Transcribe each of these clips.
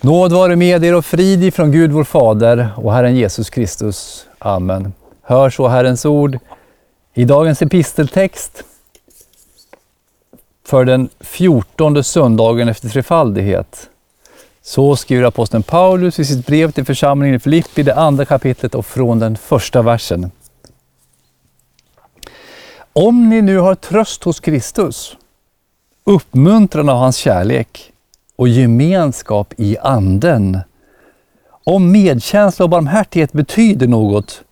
Nåd vare med er och frid ifrån Gud vår Fader och Herren Jesus Kristus. Amen. Hör så Herrens ord i dagens episteltext för den fjortonde söndagen efter trefaldighet. Så skriver aposteln Paulus i sitt brev till församlingen i Filippi, det andra kapitlet och från den första versen. Om ni nu har tröst hos Kristus, uppmuntran av hans kärlek och gemenskap i Anden. Om medkänsla och barmhärtighet betyder något,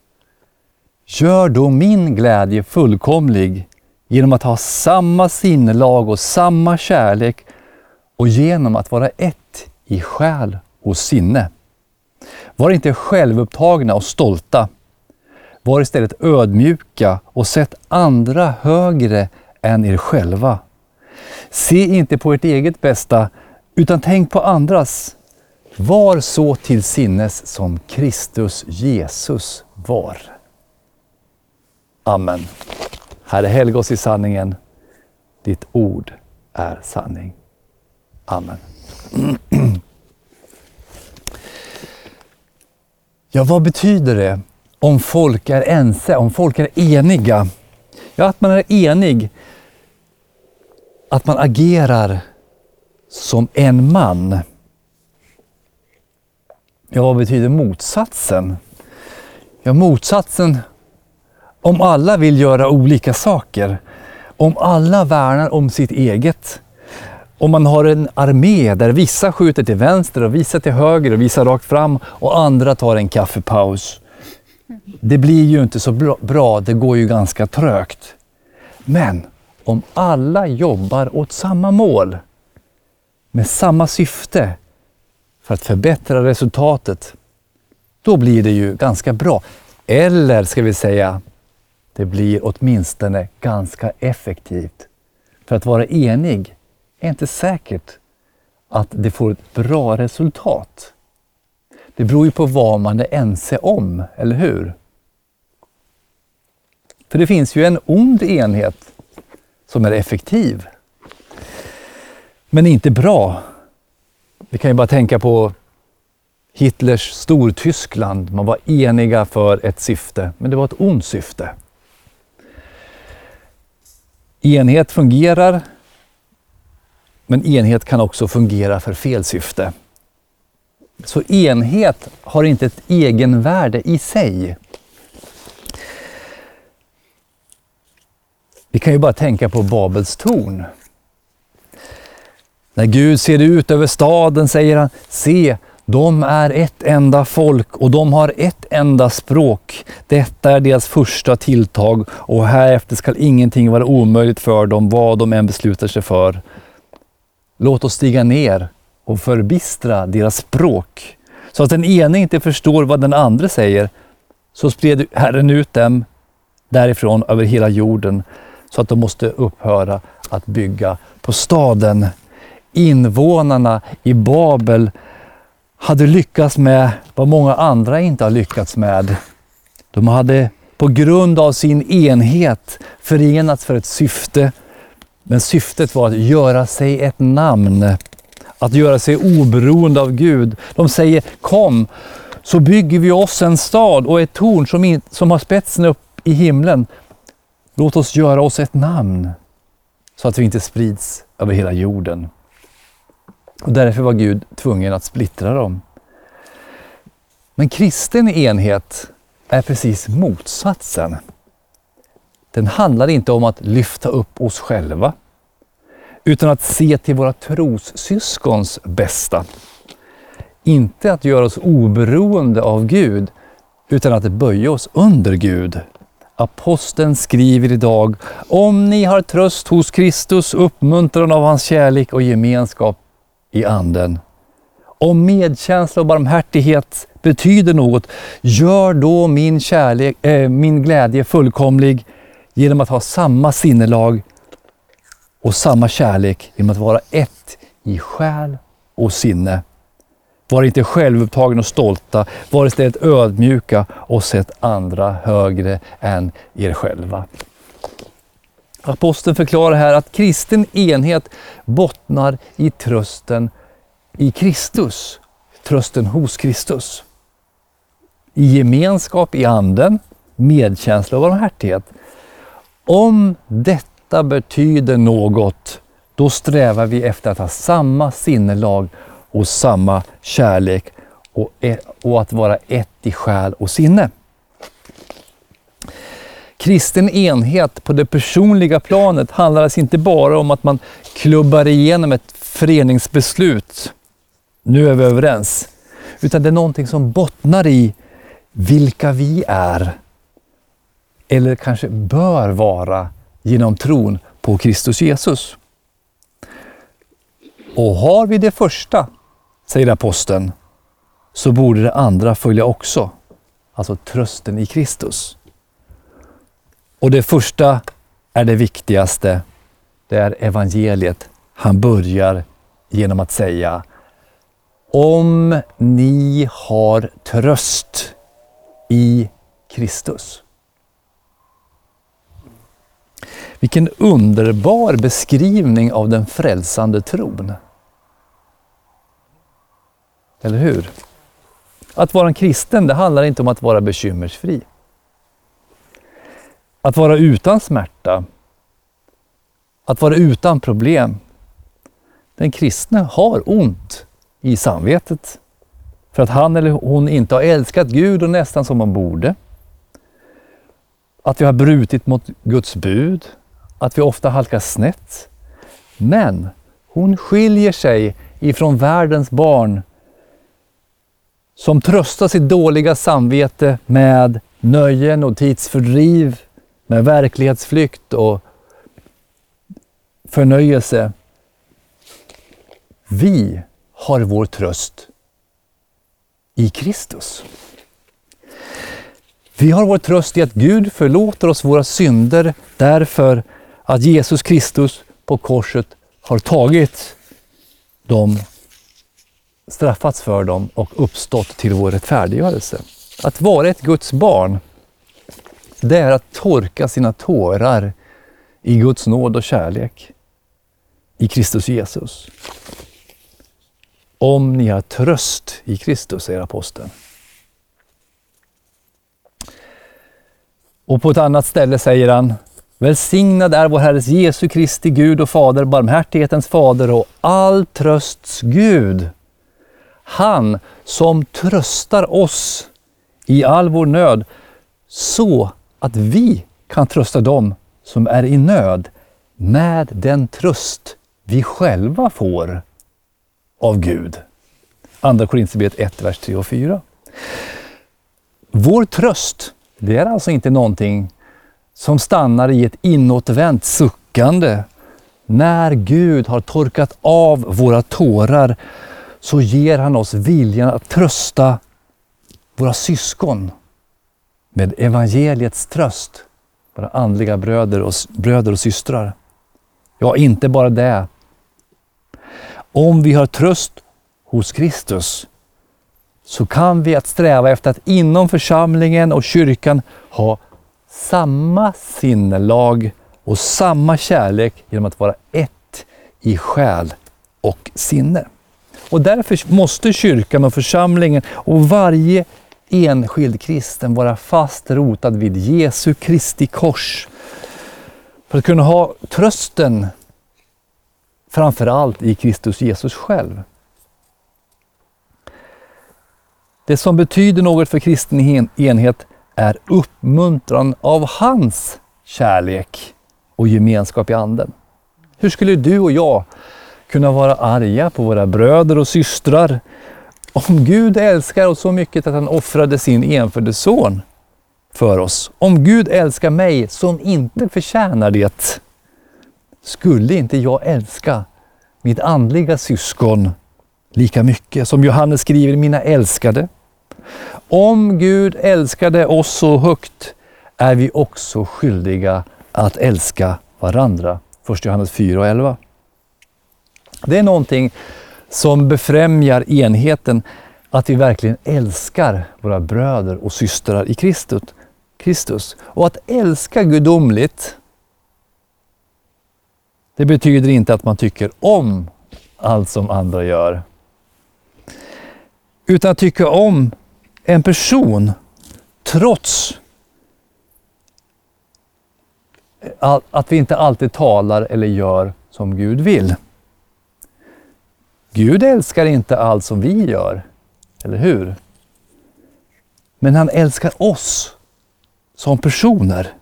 gör då min glädje fullkomlig genom att ha samma sinnelag och samma kärlek och genom att vara ett i själ och sinne. Var inte självupptagna och stolta. Var istället ödmjuka och sätt andra högre än er själva. Se inte på ert eget bästa, utan tänk på andras. Var så till sinnes som Kristus Jesus var. Amen. Herre, helga oss i sanningen. Ditt ord är sanning. Amen. Ja, vad betyder det om folk är ense, om folk är eniga? Ja, att man är enig, att man agerar som en man. Ja, vad betyder motsatsen? Ja, motsatsen, om alla vill göra olika saker, om alla värnar om sitt eget, om man har en armé där vissa skjuter till vänster och vissa till höger och vissa rakt fram och andra tar en kaffepaus. Det blir ju inte så bra, det går ju ganska trögt. Men om alla jobbar åt samma mål, med samma syfte för att förbättra resultatet, då blir det ju ganska bra. Eller ska vi säga, det blir åtminstone ganska effektivt. För att vara enig är inte säkert att det får ett bra resultat. Det beror ju på vad man är ense om, eller hur? För det finns ju en ond enhet som är effektiv men inte bra. Vi kan ju bara tänka på Hitlers Stortyskland. Man var eniga för ett syfte, men det var ett ont syfte. Enhet fungerar, men enhet kan också fungera för fel syfte. Så enhet har inte ett egenvärde i sig. Vi kan ju bara tänka på Babels torn. När Gud ser ut över staden säger han, se, de är ett enda folk och de har ett enda språk. Detta är deras första tilltag och härefter skall ingenting vara omöjligt för dem, vad de än beslutar sig för. Låt oss stiga ner och förbistra deras språk, så att den ene inte förstår vad den andra säger. Så spred Herren ut dem därifrån över hela jorden, så att de måste upphöra att bygga på staden invånarna i Babel hade lyckats med vad många andra inte har lyckats med. De hade på grund av sin enhet förenats för ett syfte. Men syftet var att göra sig ett namn, att göra sig oberoende av Gud. De säger kom så bygger vi oss en stad och ett torn som, in, som har spetsen upp i himlen. Låt oss göra oss ett namn så att vi inte sprids över hela jorden. Och därför var Gud tvungen att splittra dem. Men kristen enhet är precis motsatsen. Den handlar inte om att lyfta upp oss själva, utan att se till våra trossyskons bästa. Inte att göra oss oberoende av Gud, utan att böja oss under Gud. Aposteln skriver idag, om ni har tröst hos Kristus, uppmuntran av hans kärlek och gemenskap i Anden. Om medkänsla och barmhärtighet betyder något, gör då min, kärlek, äh, min glädje fullkomlig genom att ha samma sinnelag och samma kärlek, genom att vara ett i själ och sinne. Var inte självupptagna och stolta, var istället ödmjuka och sätt andra högre än er själva. Aposteln förklarar här att kristen enhet bottnar i trösten i Kristus, trösten hos Kristus. I gemenskap i anden, medkänsla och barmhärtighet. Om detta betyder något, då strävar vi efter att ha samma sinnelag och samma kärlek och, och att vara ett i själ och sinne. Kristen enhet på det personliga planet handlar alltså inte bara om att man klubbar igenom ett föreningsbeslut. Nu är vi överens. Utan det är någonting som bottnar i vilka vi är. Eller kanske bör vara genom tron på Kristus Jesus. Och har vi det första, säger aposteln, så borde det andra följa också. Alltså trösten i Kristus. Och det första är det viktigaste. Det är evangeliet. Han börjar genom att säga Om ni har tröst i Kristus. Vilken underbar beskrivning av den frälsande tron. Eller hur? Att vara en kristen, det handlar inte om att vara bekymmersfri. Att vara utan smärta. Att vara utan problem. Den kristne har ont i samvetet. För att han eller hon inte har älskat Gud och nästan som man borde. Att vi har brutit mot Guds bud. Att vi ofta halkar snett. Men hon skiljer sig ifrån världens barn som tröstar sitt dåliga samvete med nöjen och tidsfördriv, med verklighetsflykt och förnöjelse. Vi har vår tröst i Kristus. Vi har vår tröst i att Gud förlåter oss våra synder därför att Jesus Kristus på korset har tagit dem straffats för dem och uppstått till vår rättfärdiggörelse. Att vara ett Guds barn, det är att torka sina tårar i Guds nåd och kärlek i Kristus Jesus. Om ni har tröst i Kristus, säger aposteln. Och på ett annat ställe säger han Välsignad är vår Herres Jesu Kristi Gud och Fader, barmhärtighetens Fader och all trösts Gud han som tröstar oss i all vår nöd så att vi kan trösta dem som är i nöd med den tröst vi själva får av Gud. Andra Korinthierbrevet 1, vers 3 och 4. Vår tröst, det är alltså inte någonting som stannar i ett inåtvänt suckande när Gud har torkat av våra tårar så ger han oss viljan att trösta våra syskon med evangeliets tröst. Våra andliga bröder och, bröder och systrar. Ja, inte bara det. Om vi har tröst hos Kristus så kan vi att sträva efter att inom församlingen och kyrkan ha samma sinnelag och samma kärlek genom att vara ett i själ och sinne. Och därför måste kyrkan och församlingen och varje enskild kristen vara fast rotad vid Jesu Kristi kors. För att kunna ha trösten framförallt i Kristus Jesus själv. Det som betyder något för kristen enhet är uppmuntran av hans kärlek och gemenskap i Anden. Hur skulle du och jag kunna vara arga på våra bröder och systrar. Om Gud älskar oss så mycket att han offrade sin enfödde son för oss. Om Gud älskar mig som inte förtjänar det, skulle inte jag älska mitt andliga syskon lika mycket som Johannes skriver, mina älskade. Om Gud älskade oss så högt är vi också skyldiga att älska varandra. 1 Johannes 4 och 11. Det är någonting som befrämjar enheten, att vi verkligen älskar våra bröder och systrar i Kristus. Kristus. Och att älska gudomligt, det betyder inte att man tycker om allt som andra gör. utan att tycka om en person trots att vi inte alltid talar eller gör som Gud vill. Gud älskar inte allt som vi gör, eller hur? Men han älskar oss som personer.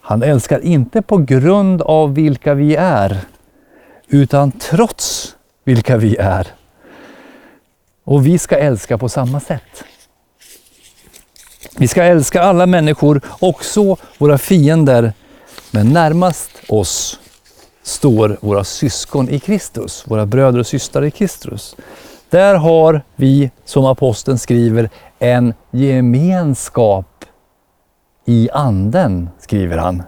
Han älskar inte på grund av vilka vi är, utan trots vilka vi är. Och vi ska älska på samma sätt. Vi ska älska alla människor, också våra fiender, men närmast oss står våra syskon i Kristus, våra bröder och systrar i Kristus. Där har vi, som aposteln skriver, en gemenskap i anden, skriver han.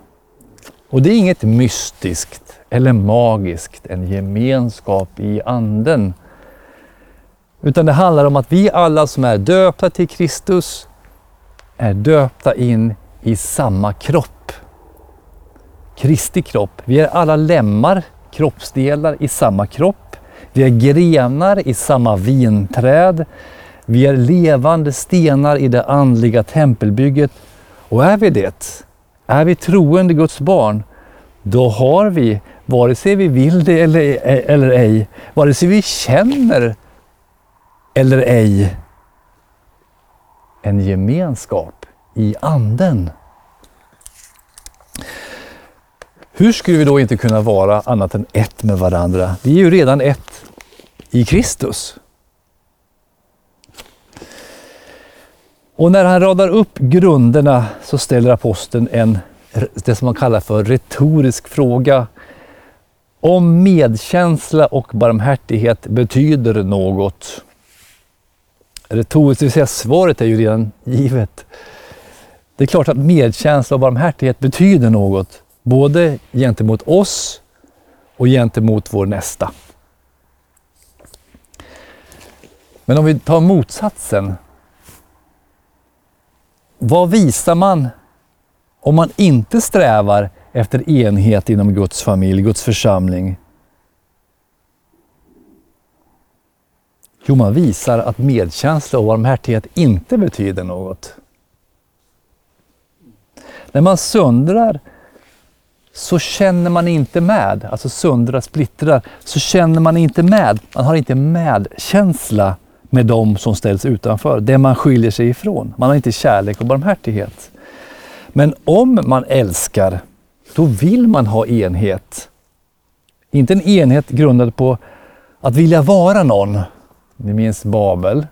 Och det är inget mystiskt eller magiskt, en gemenskap i anden. Utan det handlar om att vi alla som är döpta till Kristus är döpta in i samma kropp. Kristi kropp. Vi är alla lemmar, kroppsdelar i samma kropp. Vi är grenar i samma vinträd. Vi är levande stenar i det andliga tempelbygget. Och är vi det, är vi troende Guds barn, då har vi, vare sig vi vill det eller, eller ej, vare sig vi känner eller ej, en gemenskap i anden. Hur skulle vi då inte kunna vara annat än ett med varandra? Vi är ju redan ett i Kristus. Och när han radar upp grunderna så ställer aposteln en, det som man kallar för retorisk fråga. Om medkänsla och barmhärtighet betyder något. Retoriskt, det vill säga svaret är ju redan givet. Det är klart att medkänsla och barmhärtighet betyder något, både gentemot oss och gentemot vår nästa. Men om vi tar motsatsen. Vad visar man om man inte strävar efter enhet inom Guds familj, Guds församling? Jo, man visar att medkänsla och barmhärtighet inte betyder något. När man söndrar så känner man inte med, alltså söndrar, splittrar, så känner man inte med. Man har inte medkänsla med dem som ställs utanför, det man skiljer sig ifrån. Man har inte kärlek och barmhärtighet. Men om man älskar, då vill man ha enhet. Inte en enhet grundad på att vilja vara någon. Ni minns Babel.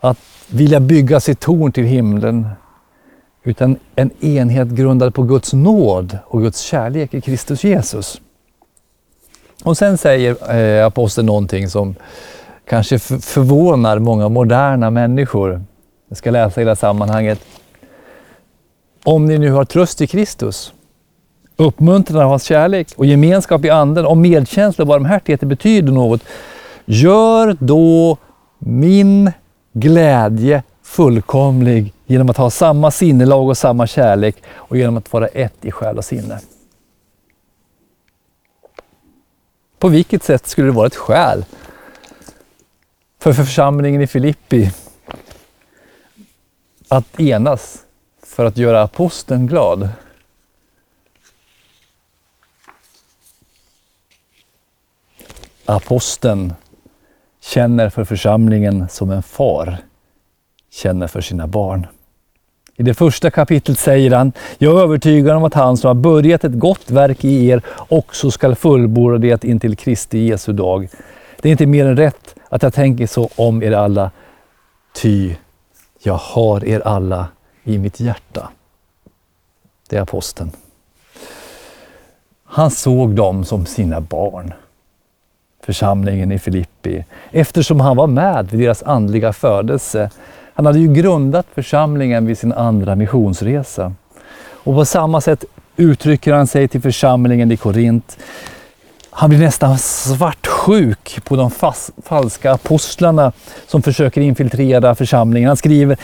Att vilja bygga sitt torn till himlen. Utan en enhet grundad på Guds nåd och Guds kärlek i Kristus Jesus. Och sen säger eh, aposteln någonting som kanske förvånar många moderna människor. Jag ska läsa hela sammanhanget. Om ni nu har tröst i Kristus, uppmuntran av hans kärlek och gemenskap i anden, om medkänsla och barmhärtighet betyder något, gör då min glädje fullkomlig genom att ha samma sinnelag och samma kärlek och genom att vara ett i själ och sinne. På vilket sätt skulle det vara ett skäl för församlingen i Filippi att enas för att göra aposteln glad. Aposteln känner för församlingen som en far känner för sina barn. I det första kapitlet säger han, jag är övertygad om att han som har börjat ett gott verk i er också skall fullborda det intill Kristi Jesu dag. Det är inte mer än rätt att jag tänker så om er alla, ty jag har er alla i mitt hjärta. Det är aposteln. Han såg dem som sina barn, församlingen i Filippi, eftersom han var med vid deras andliga födelse. Han hade ju grundat församlingen vid sin andra missionsresa. Och på samma sätt uttrycker han sig till församlingen i Korint. Han blir nästan svartsjuk på de falska apostlarna som försöker infiltrera församlingen. Han skriver,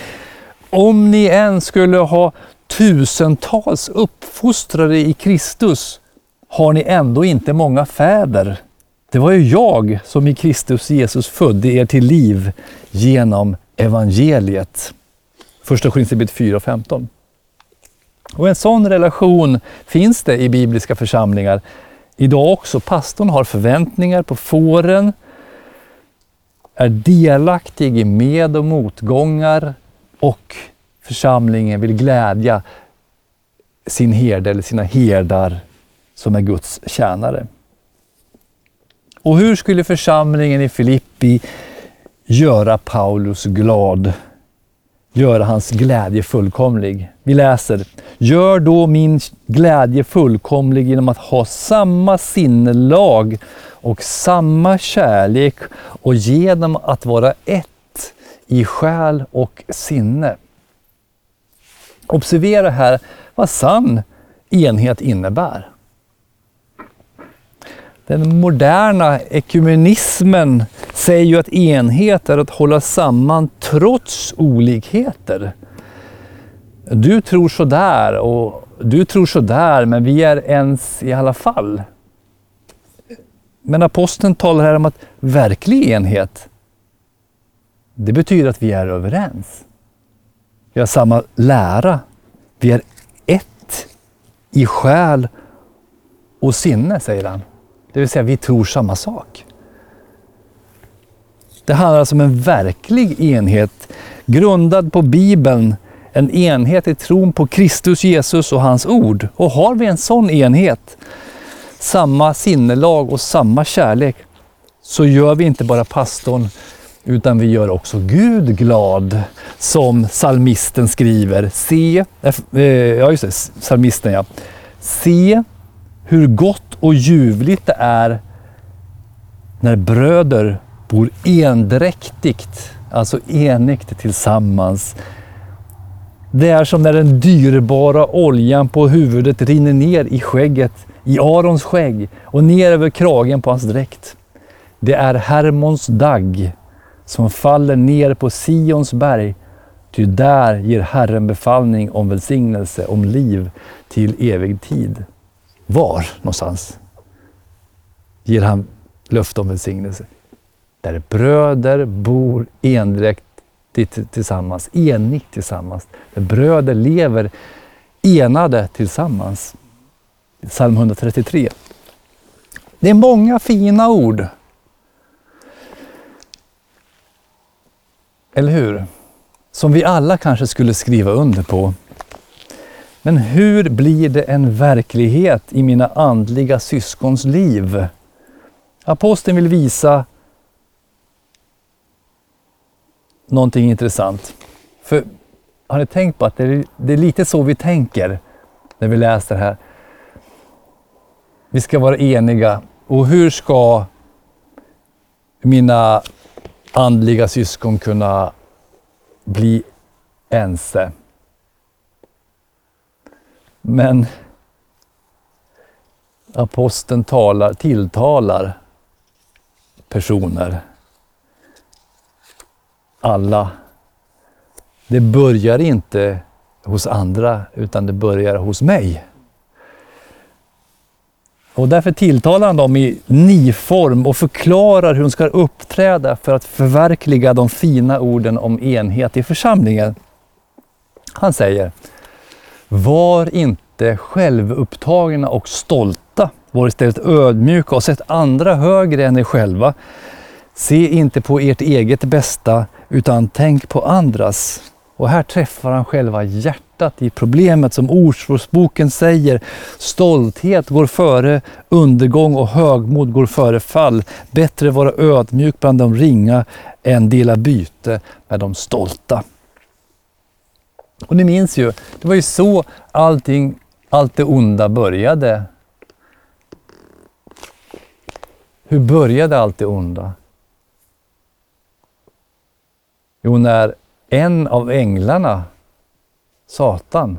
om ni än skulle ha tusentals uppfostrare i Kristus har ni ändå inte många fäder. Det var ju jag som i Kristus Jesus födde er till liv genom evangeliet. Första Korinthierbrevet 4 och 15. Och en sån relation finns det i bibliska församlingar idag också. Pastorn har förväntningar på fåren, är delaktig i med och motgångar och församlingen vill glädja sin herde eller sina herdar som är Guds tjänare. Och hur skulle församlingen i Filippi göra Paulus glad? Göra hans glädje fullkomlig? Vi läser, gör då min glädje fullkomlig genom att ha samma sinnelag och samma kärlek och genom att vara ett i själ och sinne. Observera här vad sann enhet innebär. Den moderna ekumenismen säger ju att enhet är att hålla samman trots olikheter. Du tror sådär och du tror sådär, men vi är ens i alla fall. Men aposteln talar här om att verklig enhet, det betyder att vi är överens. Vi har samma lära. Vi är ett i själ och sinne, säger han. Det vill säga, vi tror samma sak. Det handlar alltså om en verklig enhet grundad på Bibeln, en enhet i tron på Kristus Jesus och hans ord. Och har vi en sån enhet, samma sinnelag och samma kärlek, så gör vi inte bara pastorn utan vi gör också Gud glad. Som salmisten skriver. Se, eh, eh, ja just det, salmisten ja. Se hur gott och ljuvligt det är när bröder bor endräktigt, alltså enigt tillsammans. Det är som när den dyrbara oljan på huvudet rinner ner i skägget, i Arons skägg och ner över kragen på hans dräkt. Det är Hermons dagg som faller ner på Sions berg, ty där ger Herren befallning om välsignelse, om liv till evig tid. Var någonstans ger han löfte om välsignelse? Där bröder bor endräktigt tillsammans, enigt tillsammans. Där bröder lever enade tillsammans. Psalm 133. Det är många fina ord. Eller hur? Som vi alla kanske skulle skriva under på. Men hur blir det en verklighet i mina andliga syskons liv? Aposteln vill visa någonting intressant. För har ni tänkt på att det är, det är lite så vi tänker när vi läser det här. Vi ska vara eniga. Och hur ska mina andliga syskon kunna bli ense? Men aposteln talar, tilltalar personer. Alla. Det börjar inte hos andra utan det börjar hos mig. Och därför tilltalar han dem i ni-form och förklarar hur de ska uppträda för att förverkliga de fina orden om enhet i församlingen. Han säger var inte självupptagna och stolta. Var istället ödmjuka och sätt andra högre än er själva. Se inte på ert eget bästa utan tänk på andras. Och här träffar han själva hjärtat i problemet som Ordspråksboken säger. Stolthet går före undergång och högmod går före fall. Bättre vara ödmjuk bland de ringa än dela byte med de stolta. Och ni minns ju, det var ju så allting, allt det onda började. Hur började allt det onda? Jo, när en av änglarna, Satan,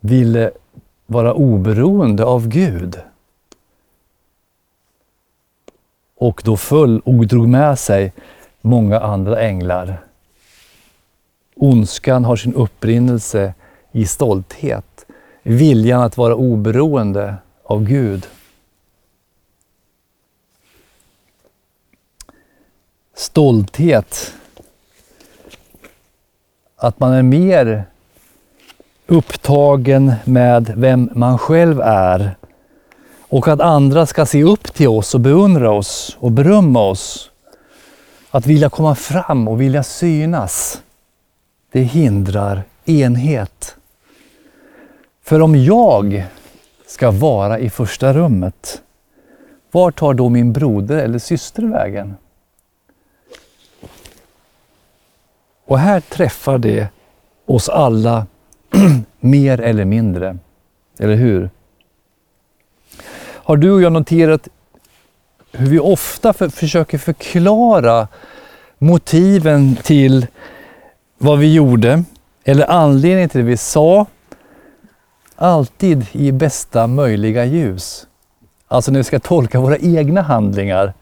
ville vara oberoende av Gud. Och då föll och drog med sig många andra änglar. Ondskan har sin upprinnelse i stolthet, viljan att vara oberoende av Gud. Stolthet, att man är mer upptagen med vem man själv är och att andra ska se upp till oss och beundra oss och berömma oss. Att vilja komma fram och vilja synas det hindrar enhet. För om jag ska vara i första rummet, var tar då min broder eller syster vägen? Och här träffar det oss alla mer eller mindre. Eller hur? Har du och jag noterat hur vi ofta för, försöker förklara motiven till vad vi gjorde eller anledningen till det vi sa alltid i bästa möjliga ljus. Alltså när vi ska tolka våra egna handlingar.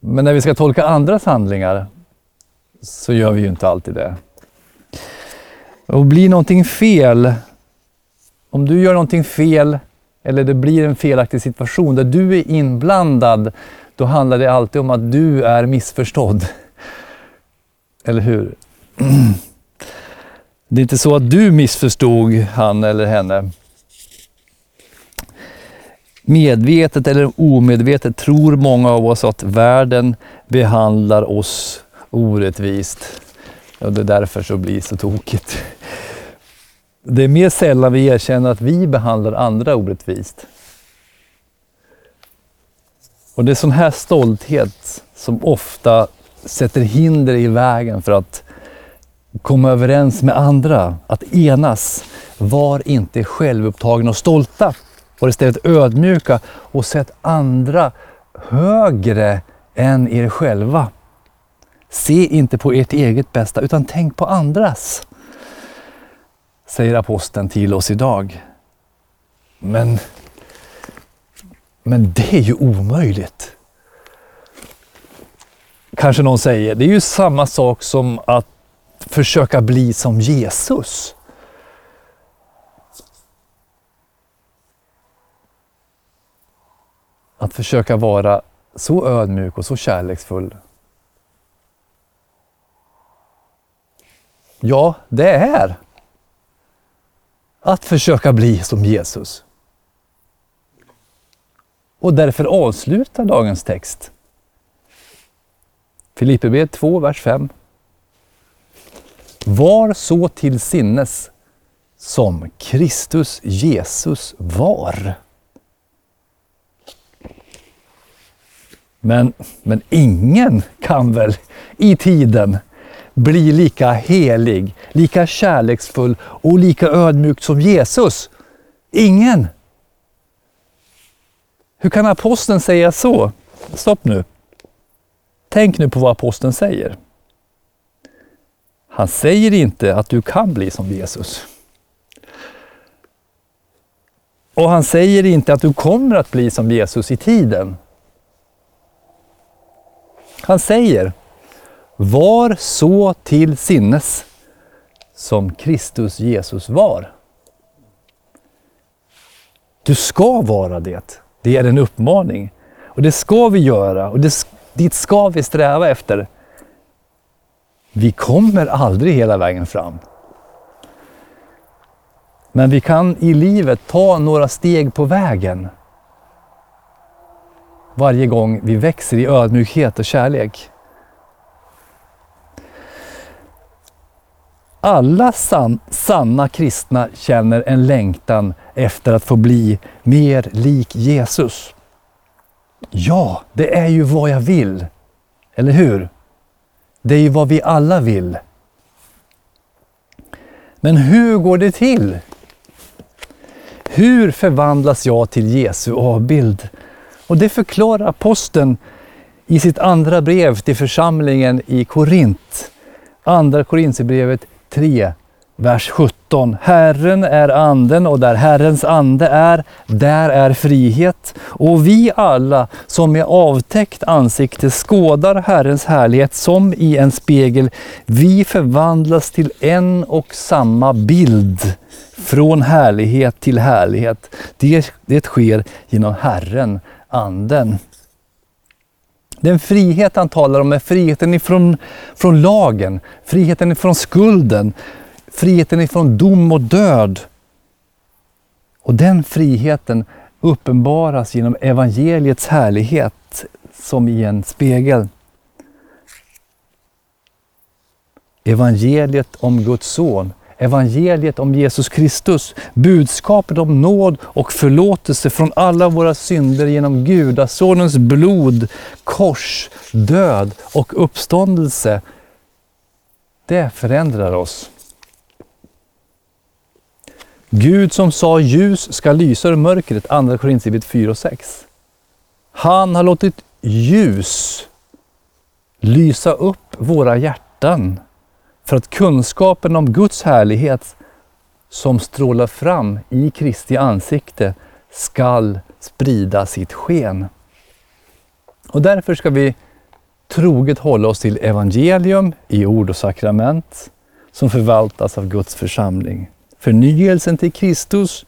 Men när vi ska tolka andras handlingar så gör vi ju inte alltid det. Och blir någonting fel, om du gör någonting fel eller det blir en felaktig situation där du är inblandad, då handlar det alltid om att du är missförstådd. Eller hur? Det är inte så att du missförstod han eller henne. Medvetet eller omedvetet tror många av oss att världen behandlar oss orättvist. Och det är därför så blir så tokigt. Det är mer sällan vi erkänner att vi behandlar andra orättvist. Och det är sån här stolthet som ofta sätter hinder i vägen för att komma överens med andra, att enas. Var inte självupptagna och stolta. Var istället ödmjuka och sätt andra högre än er själva. Se inte på ert eget bästa utan tänk på andras. Säger aposteln till oss idag. Men, men det är ju omöjligt. Kanske någon säger, det är ju samma sak som att försöka bli som Jesus. Att försöka vara så ödmjuk och så kärleksfull. Ja, det är att försöka bli som Jesus. Och därför avslutar dagens text. Filipperbrevet 2, vers 5. Var så till sinnes som Kristus Jesus var. Men, men ingen kan väl i tiden bli lika helig, lika kärleksfull och lika ödmjuk som Jesus? Ingen! Hur kan aposteln säga så? Stopp nu. Tänk nu på vad aposteln säger. Han säger inte att du kan bli som Jesus. Och han säger inte att du kommer att bli som Jesus i tiden. Han säger, var så till sinnes som Kristus Jesus var. Du ska vara det. Det är en uppmaning. Och det ska vi göra och det, dit ska vi sträva efter. Vi kommer aldrig hela vägen fram. Men vi kan i livet ta några steg på vägen. Varje gång vi växer i ödmjukhet och kärlek. Alla san sanna kristna känner en längtan efter att få bli mer lik Jesus. Ja, det är ju vad jag vill. Eller hur? Det är ju vad vi alla vill. Men hur går det till? Hur förvandlas jag till Jesu avbild? Och det förklarar aposteln i sitt andra brev till församlingen i Korint. Andra Korintierbrevet 3, vers 17. Herren är anden och där Herrens ande är, där är frihet. Och vi alla som med avtäckt ansikte skådar Herrens härlighet som i en spegel, vi förvandlas till en och samma bild från härlighet till härlighet. Det, det sker genom Herren, anden. Den frihet han talar om är friheten ifrån från lagen, friheten ifrån skulden, friheten ifrån dom och död. Och den friheten uppenbaras genom evangeliets härlighet som i en spegel. Evangeliet om Guds son, evangeliet om Jesus Kristus, budskapet om nåd och förlåtelse från alla våra synder genom Gudasonens blod, kors, död och uppståndelse. Det förändrar oss. Gud som sa ljus ska lysa ur mörkret, Andra Korinthierbrevet 4 och 6. Han har låtit ljus lysa upp våra hjärtan för att kunskapen om Guds härlighet som strålar fram i Kristi ansikte skall sprida sitt sken. Och därför ska vi troget hålla oss till evangelium i ord och sakrament som förvaltas av Guds församling. Förnyelsen till Kristus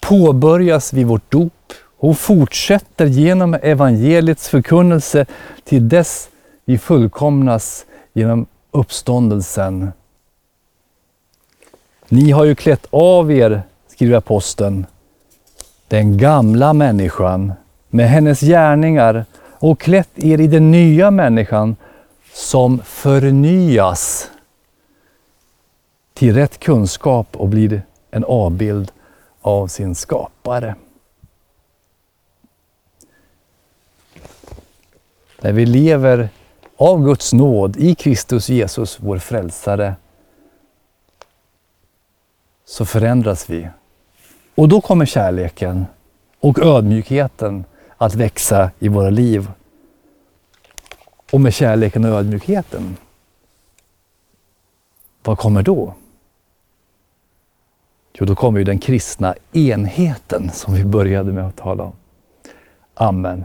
påbörjas vid vårt dop och fortsätter genom evangeliets förkunnelse till dess vi fullkomnas genom uppståndelsen. Ni har ju klätt av er, skriver aposteln, den gamla människan med hennes gärningar och klätt er i den nya människan som förnyas till rätt kunskap och blir en avbild av sin skapare. När vi lever av Guds nåd i Kristus Jesus, vår frälsare, så förändras vi. Och då kommer kärleken och ödmjukheten att växa i våra liv. Och med kärleken och ödmjukheten, vad kommer då? Jo, då kommer ju den kristna enheten som vi började med att tala om. Amen.